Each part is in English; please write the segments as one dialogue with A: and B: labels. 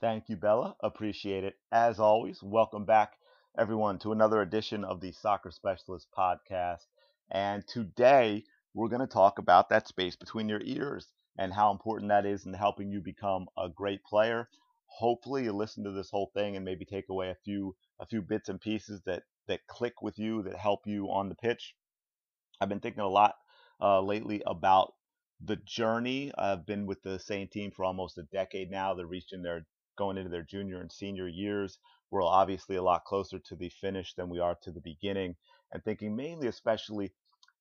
A: Thank you, Bella. Appreciate it. As always, welcome back, everyone, to another edition of the Soccer Specialist podcast. And today, we're going to talk about that space between your ears and how important that is in helping you become a great player. Hopefully, you listen to this whole thing and maybe take away a few a few bits and pieces that that click with you that help you on the pitch. I've been thinking a lot uh, lately about the journey. I've been with the same team for almost a decade now. They're reaching their going into their junior and senior years. We're obviously a lot closer to the finish than we are to the beginning, and thinking mainly, especially,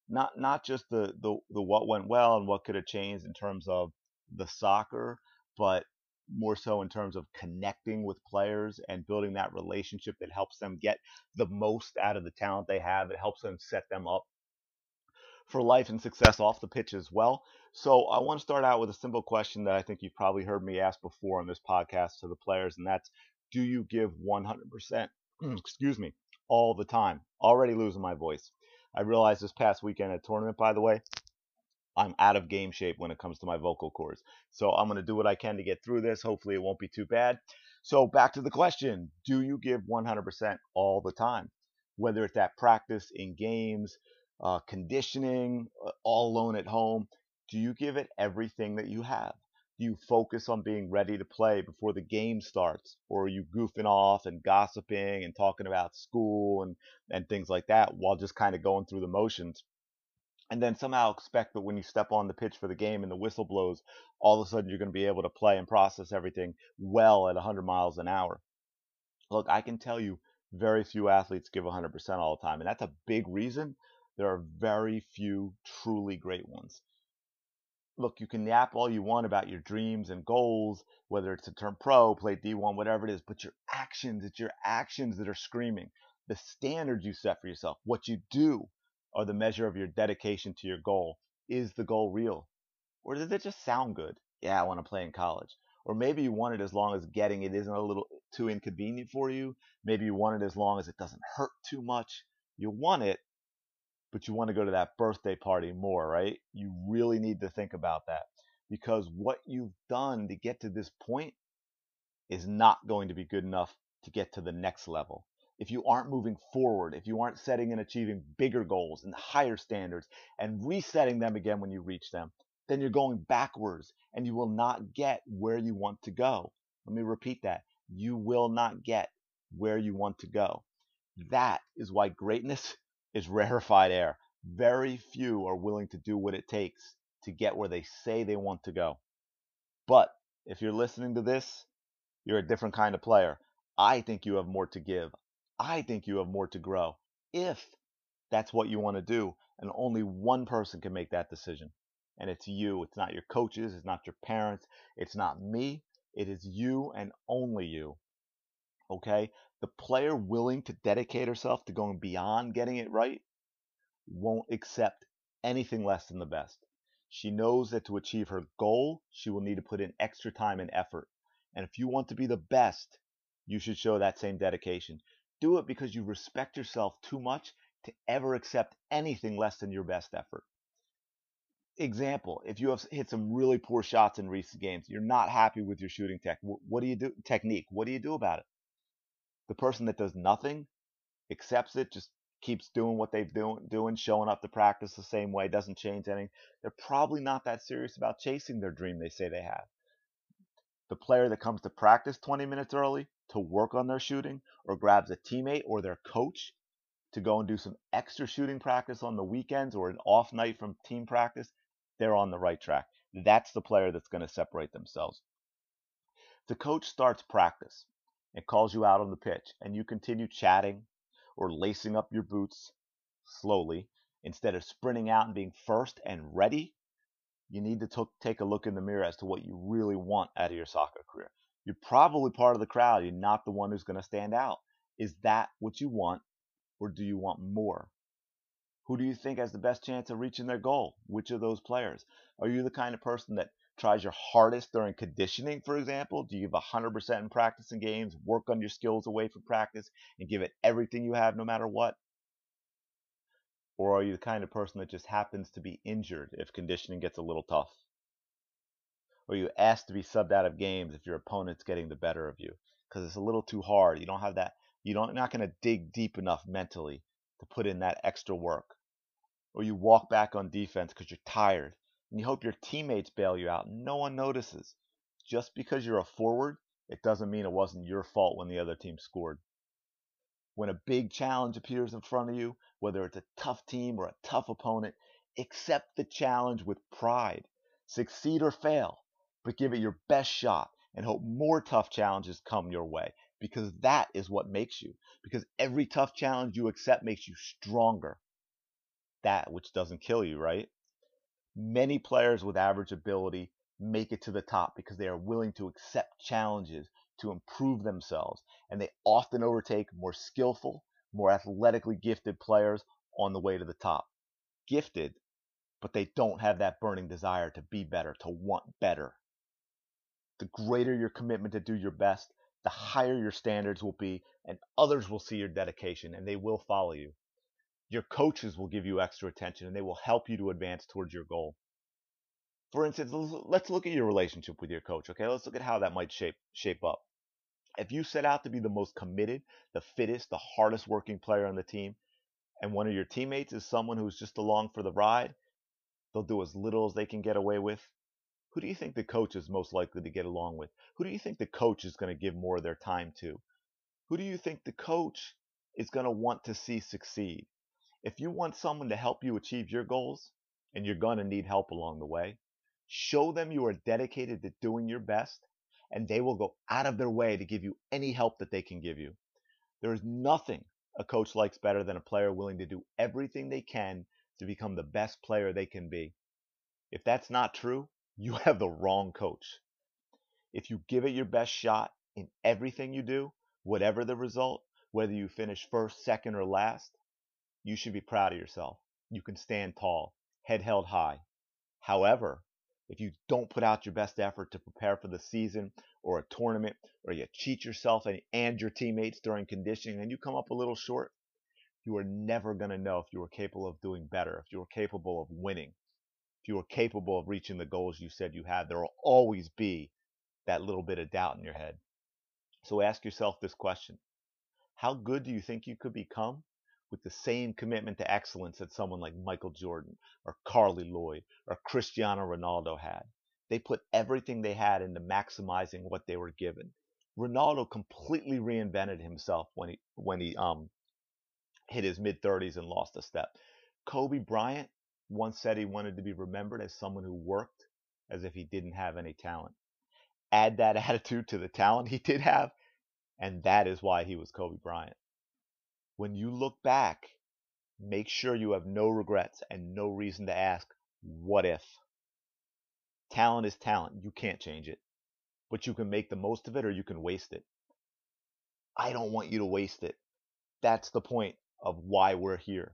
A: not not just the the, the what went well and what could have changed in terms of the soccer, but more so in terms of connecting with players and building that relationship that helps them get the most out of the talent they have. It helps them set them up for life and success off the pitch as well. So I want to start out with a simple question that I think you've probably heard me ask before on this podcast to the players, and that's do you give 100%, excuse me, all the time? Already losing my voice. I realized this past weekend at tournament, by the way, I'm out of game shape when it comes to my vocal cords. So I'm going to do what I can to get through this. Hopefully, it won't be too bad. So, back to the question Do you give 100% all the time? Whether it's at practice, in games, uh, conditioning, uh, all alone at home? Do you give it everything that you have? Do you focus on being ready to play before the game starts? Or are you goofing off and gossiping and talking about school and, and things like that while just kind of going through the motions? And then somehow expect that when you step on the pitch for the game and the whistle blows, all of a sudden you're going to be able to play and process everything well at 100 miles an hour. Look, I can tell you very few athletes give 100% all the time. And that's a big reason there are very few truly great ones. Look, you can yap all you want about your dreams and goals, whether it's to turn pro, play D1, whatever it is, but your actions, it's your actions that are screaming. The standards you set for yourself, what you do, are the measure of your dedication to your goal. Is the goal real? Or does it just sound good? Yeah, I want to play in college. Or maybe you want it as long as getting it isn't a little too inconvenient for you. Maybe you want it as long as it doesn't hurt too much. You want it, but you want to go to that birthday party more, right? You really need to think about that because what you've done to get to this point is not going to be good enough to get to the next level. If you aren't moving forward, if you aren't setting and achieving bigger goals and higher standards and resetting them again when you reach them, then you're going backwards and you will not get where you want to go. Let me repeat that. You will not get where you want to go. Hmm. That is why greatness is rarefied air. Very few are willing to do what it takes to get where they say they want to go. But if you're listening to this, you're a different kind of player. I think you have more to give. I think you have more to grow. If that's what you want to do, and only one person can make that decision. And it's you. It's not your coaches. It's not your parents. It's not me. It is you and only you. Okay? The player willing to dedicate herself to going beyond getting it right won't accept anything less than the best. She knows that to achieve her goal, she will need to put in extra time and effort. And if you want to be the best, you should show that same dedication. Do it because you respect yourself too much to ever accept anything less than your best effort. Example, if you have hit some really poor shots in recent games, you're not happy with your shooting tech. What do you do? Technique. What do you do about it? The person that does nothing, accepts it, just keeps doing what they've doing, doing, showing up to practice the same way, doesn't change anything. They're probably not that serious about chasing their dream they say they have. The player that comes to practice 20 minutes early to work on their shooting, or grabs a teammate or their coach to go and do some extra shooting practice on the weekends or an off night from team practice, they're on the right track. That's the player that's going to separate themselves. The coach starts practice and calls you out on the pitch and you continue chatting or lacing up your boots slowly instead of sprinting out and being first and ready, you need to t- take a look in the mirror as to what you really want out of your soccer career. You're probably part of the crowd. You're not the one who's going to stand out. Is that what you want, or do you want more? Who do you think has the best chance of reaching their goal? Which of those players? Are you the kind of person that tries your hardest during conditioning, for example? Do you give 100% in practice and games, work on your skills away from practice, and give it everything you have no matter what? Or are you the kind of person that just happens to be injured if conditioning gets a little tough? or you ask to be subbed out of games if your opponent's getting the better of you because it's a little too hard. You don't have that. You don't. You're not going to dig deep enough mentally to put in that extra work. Or you walk back on defense because you're tired and you hope your teammates bail you out. No one notices. Just because you're a forward, it doesn't mean it wasn't your fault when the other team scored. When a big challenge appears in front of you, whether it's a tough team or a tough opponent, accept the challenge with pride. Succeed or fail, but give it your best shot and hope more tough challenges come your way because that is what makes you. Because every tough challenge you accept makes you stronger. That which doesn't kill you, right? Many players with average ability make it to the top because they are willing to accept challenges to improve themselves, and they often overtake more skillful, more athletically gifted players on the way to the top. Gifted, but they don't have that burning desire to be better, to want better. The greater your commitment to do your best, the higher your standards will be, and others will see your dedication and they will follow you. Your coaches will give you extra attention and they will help you to advance towards your goal. For instance, let's look at your relationship with your coach. Okay, let's look at how that might shape shape up. If you set out to be the most committed, the fittest, the hardest working player on the team, and one of your teammates is someone who's just along for the ride, they'll do as little as they can get away with. Who do you think the coach is most likely to get along with? Who do you think the coach is going to give more of their time to? Who do you think the coach is going to want to see succeed? If you want someone to help you achieve your goals, and you're going to need help along the way, show them you are dedicated to doing your best, and they will go out of their way to give you any help that they can give you. There is nothing a coach likes better than a player willing to do everything they can to become the best player they can be. If that's not true, you have the wrong coach. If you give it your best shot in everything you do, whatever the result, whether you finish first, second, or last, you should be proud of yourself. You can stand tall, head held high. However, if you don't put out your best effort to prepare for the season or a tournament, or you cheat yourself and, and your teammates during conditioning and you come up a little short, you are never going to know if you are capable of doing better, if you are capable of winning, if you are capable of reaching the goals you said you had. There will always be that little bit of doubt in your head. So ask yourself this question How good do you think you could become with the same commitment to excellence that someone like Michael Jordan or Carli Lloyd or Cristiano Ronaldo had? They put everything they had into maximizing what they were given. Ronaldo completely reinvented himself when he when he um hit his mid 30s and lost a step. Kobe Bryant once said he wanted to be remembered as someone who worked as if he didn't have any talent add that attitude to the talent he did have, and that is why he was Kobe Bryant. When you look back, make sure you have no regrets and no reason to ask, what if? Talent is talent. You can't change it. But you can make the most of it or you can waste it. I don't want you to waste it. That's the point of why we're here.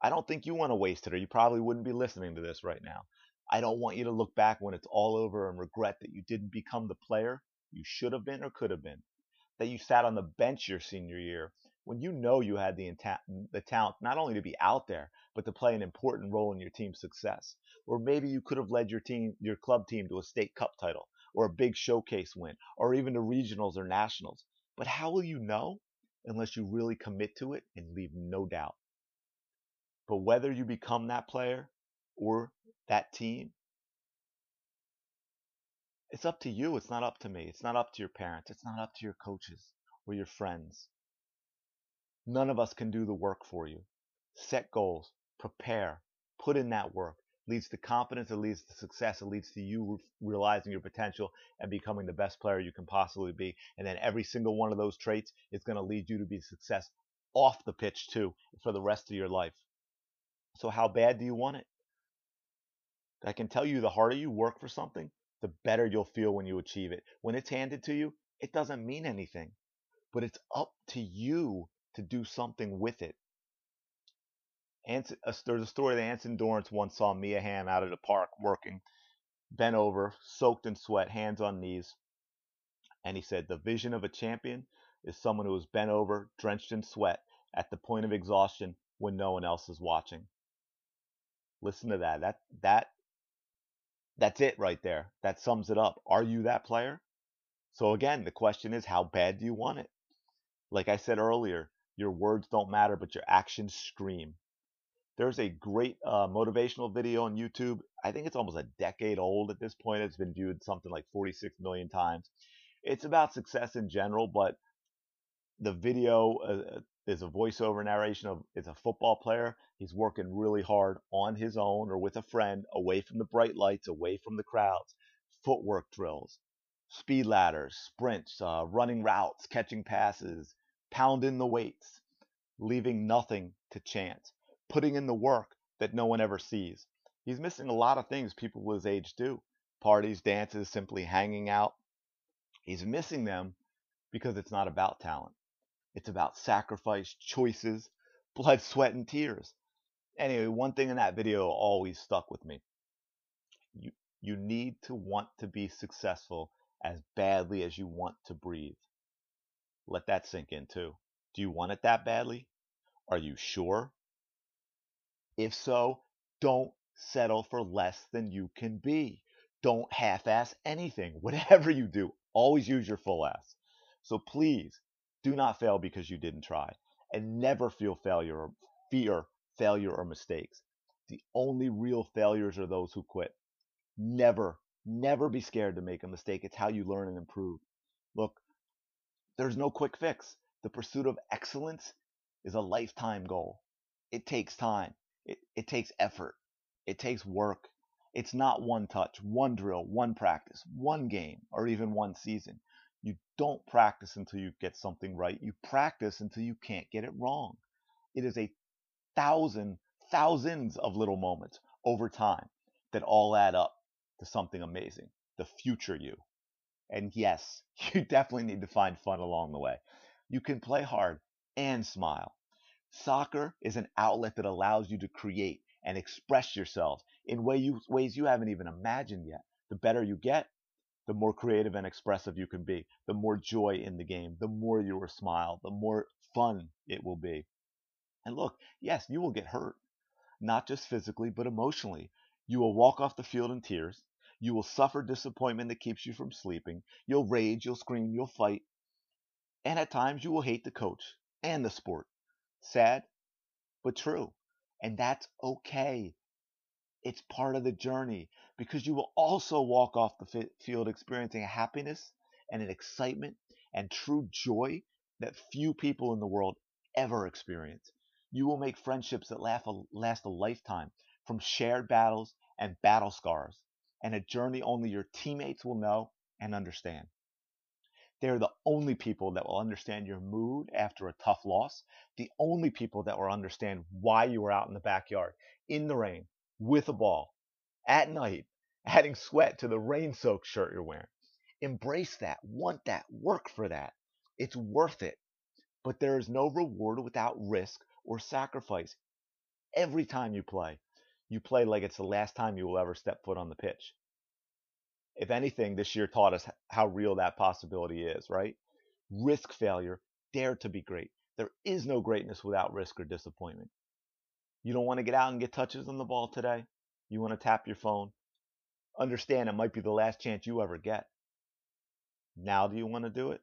A: I don't think you want to waste it, or you probably wouldn't be listening to this right now. I don't want you to look back when it's all over and regret that you didn't become the player you should have been or could have been. That you sat on the bench your senior year when you know you had the, the talent not only to be out there, but to play an important role in your team's success. Or maybe you could have led your team, your club team to a state cup title or a big showcase win or even to regionals or nationals. But how will you know unless you really commit to it and leave no doubt? But whether you become that player or that team, it's up to you. It's not up to me. It's not up to your parents. It's not up to your coaches or your friends. None of us can do the work for you. Set goals, prepare, put in that work. It leads to confidence, it leads to success, it leads to you realizing your potential and becoming the best player you can possibly be. And then every single one of those traits is going to lead you to be success off the pitch too for the rest of your life. So how bad do you want it? I can tell you the harder you work for something, the better you'll feel when you achieve it. When it's handed to you, it doesn't mean anything, but it's up to you to do something with it. Anson, there's a story that Anson Dorrance once saw Mia Hamm out at a park working, bent over, soaked in sweat, hands on knees. And he said, The vision of a champion is someone who is bent over, drenched in sweat, at the point of exhaustion when no one else is watching. Listen to that. That that That's it right there. That sums it up. Are you that player? So again, the question is how bad do you want it? Like I said earlier, your words don't matter, but your actions scream. There's a great uh, motivational video on YouTube. I think it's almost a decade old at this point. It's been viewed something like 46 million times. It's about success in general, but the video uh, is a voiceover narration of it's a football player. He's working really hard on his own or with a friend, away from the bright lights, away from the crowds. Footwork drills, speed ladders, sprints, uh, running routes, catching passes, pounding the weights, leaving nothing to chance, putting in the work that no one ever sees. He's missing a lot of things people his age do parties, dances, simply hanging out. He's missing them because it's not about talent. It's about sacrifice, choices, blood, sweat, and tears. Anyway, one thing in that video always stuck with me. You, you need to want to be successful as badly as you want to breathe. Let that sink in too. Do you want it that badly? Are you sure? If so, don't settle for less than you can be. Don't half ass anything. Whatever you do, always use your full ass. So please do not fail because you didn't try. And never feel failure or fear failure or mistakes. The only real failures are those who quit. Never, never be scared to make a mistake. It's how you learn and improve. Look, there's no quick fix. The pursuit of excellence is a lifetime goal. It takes time. It, it takes effort. It takes work. It's not one touch, one drill, one practice, one game, or even one season. You don't practice until you get something right. You practice until you can't get it wrong. It is a thousand, thousands of little moments over time that all add up to something amazing. The future you. And yes, you definitely need to find fun along the way. You can play hard and smile. Soccer is an outlet that allows you to create and express yourself in way you, ways you haven't even imagined yet. The better you get, the more creative and expressive you can be, the more joy in the game, the more you will smile, the more fun it will be. And look, yes, you will get hurt, not just physically, but emotionally. You will walk off the field in tears. You will suffer disappointment that keeps you from sleeping. You'll rage, you'll scream, you'll fight. And at times you will hate the coach and the sport. Sad, but true. And that's okay. It's part of the journey because you will also walk off the field experiencing a happiness and an excitement and true joy that few people in the world ever experience. You will make friendships that last a lifetime from shared battles and battle scars, and a journey only your teammates will know and understand. They're the only people that will understand your mood after a tough loss, the only people that will understand why you were out in the backyard, in the rain, with a ball, at night, adding sweat to the rain soaked shirt you're wearing. Embrace that, want that, work for that. It's worth it. But there is no reward without risk or sacrifice. Every time you play, you play like it's the last time you will ever step foot on the pitch. If anything, this year taught us how real that possibility is, right? Risk failure, dare to be great. There is no greatness without risk or disappointment. You don't want to get out and get touches on the ball today? You want to tap your phone? Understand it might be the last chance you ever get. Now, do you want to do it?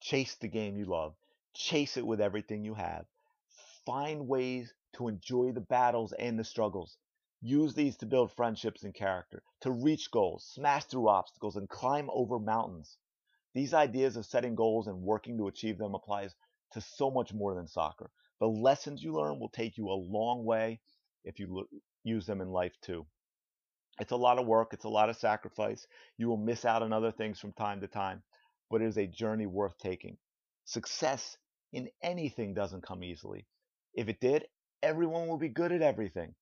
A: Chase the game you love. Chase it with everything you have. Find ways to enjoy the battles and the struggles. Use these to build friendships and character, to reach goals, smash through obstacles, and climb over mountains. These ideas of setting goals and working to achieve them applies to so much more than soccer. The lessons you learn will take you a long way if you use them in life too. It's a lot of work, it's a lot of sacrifice. You will miss out on other things from time to time, but it is a journey worth taking. Success in anything doesn't come easily. If it did, everyone will be good at everything.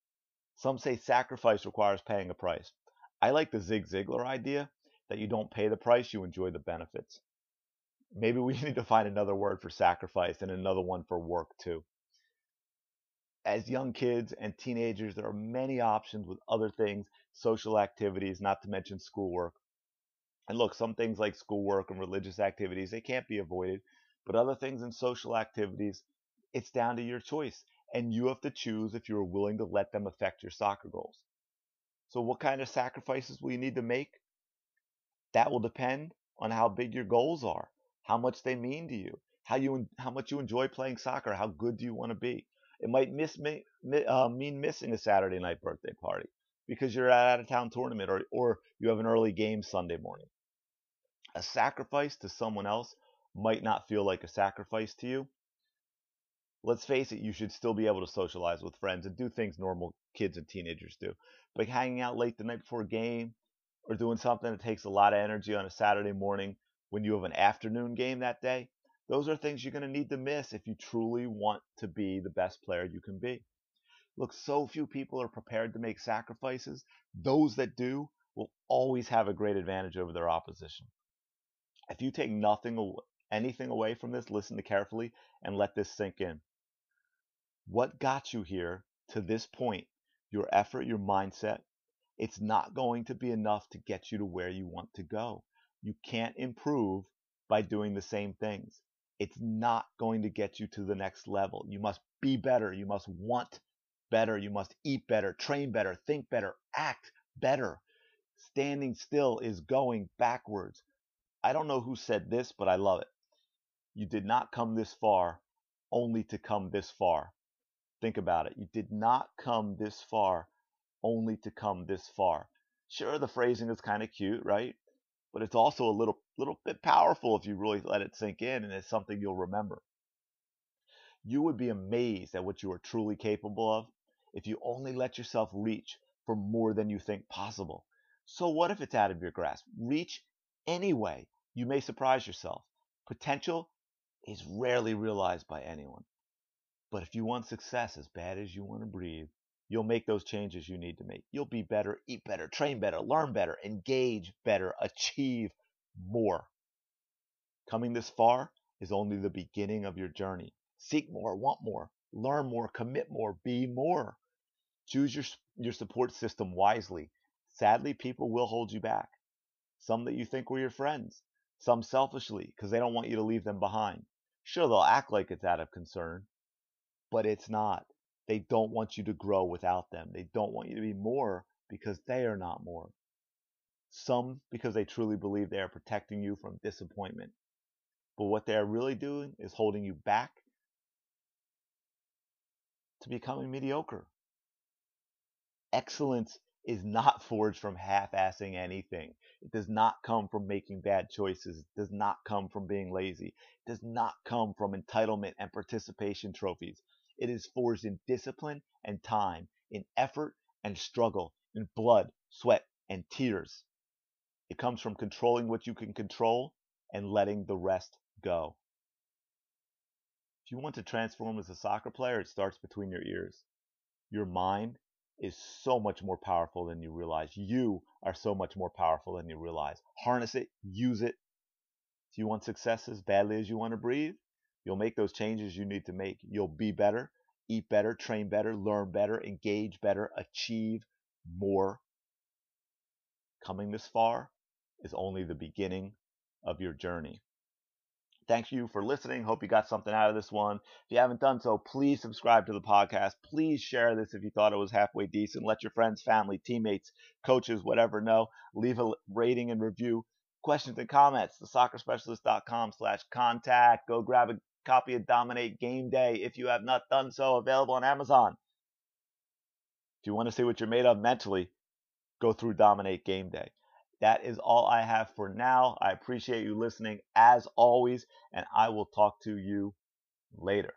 A: Some say sacrifice requires paying a price. I like the Zig Ziglar idea that you don't pay the price, you enjoy the benefits. Maybe we need to find another word for sacrifice and another one for work too as young kids and teenagers, there are many options with other things, social activities, not to mention schoolwork. And look, some things like schoolwork and religious activities, they can't be avoided. But other things and social activities, it's down to your choice. And you have to choose if you're willing to let them affect your soccer goals. So, what kind of sacrifices will you need to make? That will depend on how big your goals are, how much they mean to you, how you how much you enjoy playing soccer, how good do you want to be. It might miss, uh, mean missing a Saturday night birthday party because you're at out of town tournament or, or you have an early game Sunday morning. A sacrifice to someone else might not feel like a sacrifice to you. Let's face it, you should still be able to socialize with friends and do things normal kids and teenagers do. But hanging out late the night before a game or doing something that takes a lot of energy on a Saturday morning when you have an afternoon game that day, those are things you're going to need to miss if you truly want to be the best player you can be. Look, so few people are prepared to make sacrifices. Those that do will always have a great advantage over their opposition. If you take nothing, anything away from this, listen to carefully and let this sink in. What got you here to this point, your effort, your mindset, it's not going to be enough to get you to where you want to go. You can't improve by doing the same things. It's not going to get you to the next level. You must be better. You must want better. You must eat better, train better, think better, act better. Standing still is going backwards. I don't know who said this, but I love it. You did not come this far only to come this far. Think about it. You did not come this far only to come this far. Sure, the phrasing is kind of cute, right? But it's also a little little bit powerful if you really let it sink in and it's something you'll remember. You would be amazed at what you are truly capable of if you only let yourself reach for more than you think possible. So, what if it's out of your grasp? Reach anyway. You may surprise yourself. Potential is rarely realized by anyone. But if you want success as bad as you want to breathe, you'll make those changes you need to make. You'll be better, eat better, train better, learn better, engage better, achieve more. Coming this far is only the beginning of your journey. Seek more, want more, learn more, commit more, be more. Choose your, your support system wisely. Sadly, people will hold you back. Some that you think were your friends, some selfishly because they don't want you to leave them behind. Sure, they'll act like it's out of concern, but it's not. They don't want you to grow without them. They don't want you to be more because they are not more. Some because they truly believe they are protecting you from disappointment. But what they are really doing is holding you back to becoming mediocre. Excellence is not forged from half assing anything. It does not come from making bad choices. It does not come from being lazy. It does not come from entitlement and participation trophies. It is forged in discipline and time, in effort and struggle, in blood, sweat, and tears. It comes from controlling what you can control and letting the rest go. If you want to transform as a soccer player, it starts between your ears. Your mind is so much more powerful than you realize. You are so much more powerful than you realize. Harness it, use it. If you want success as badly as you want to breathe, you'll make those changes you need to make. You'll be better, eat better, train better, learn better, engage better, achieve more. Coming this far is only the beginning of your journey. Thank you for listening. Hope you got something out of this one. If you haven't done so, please subscribe to the podcast. Please share this if you thought it was halfway decent. Let your friends, family, teammates, coaches, whatever know. Leave a rating and review. Questions and comments, thesoccerspecialist.com slash contact. Go grab a copy of Dominate Game Day if you have not done so. Available on Amazon. If you want to see what you're made of mentally, go through Dominate Game Day. That is all I have for now. I appreciate you listening as always, and I will talk to you later.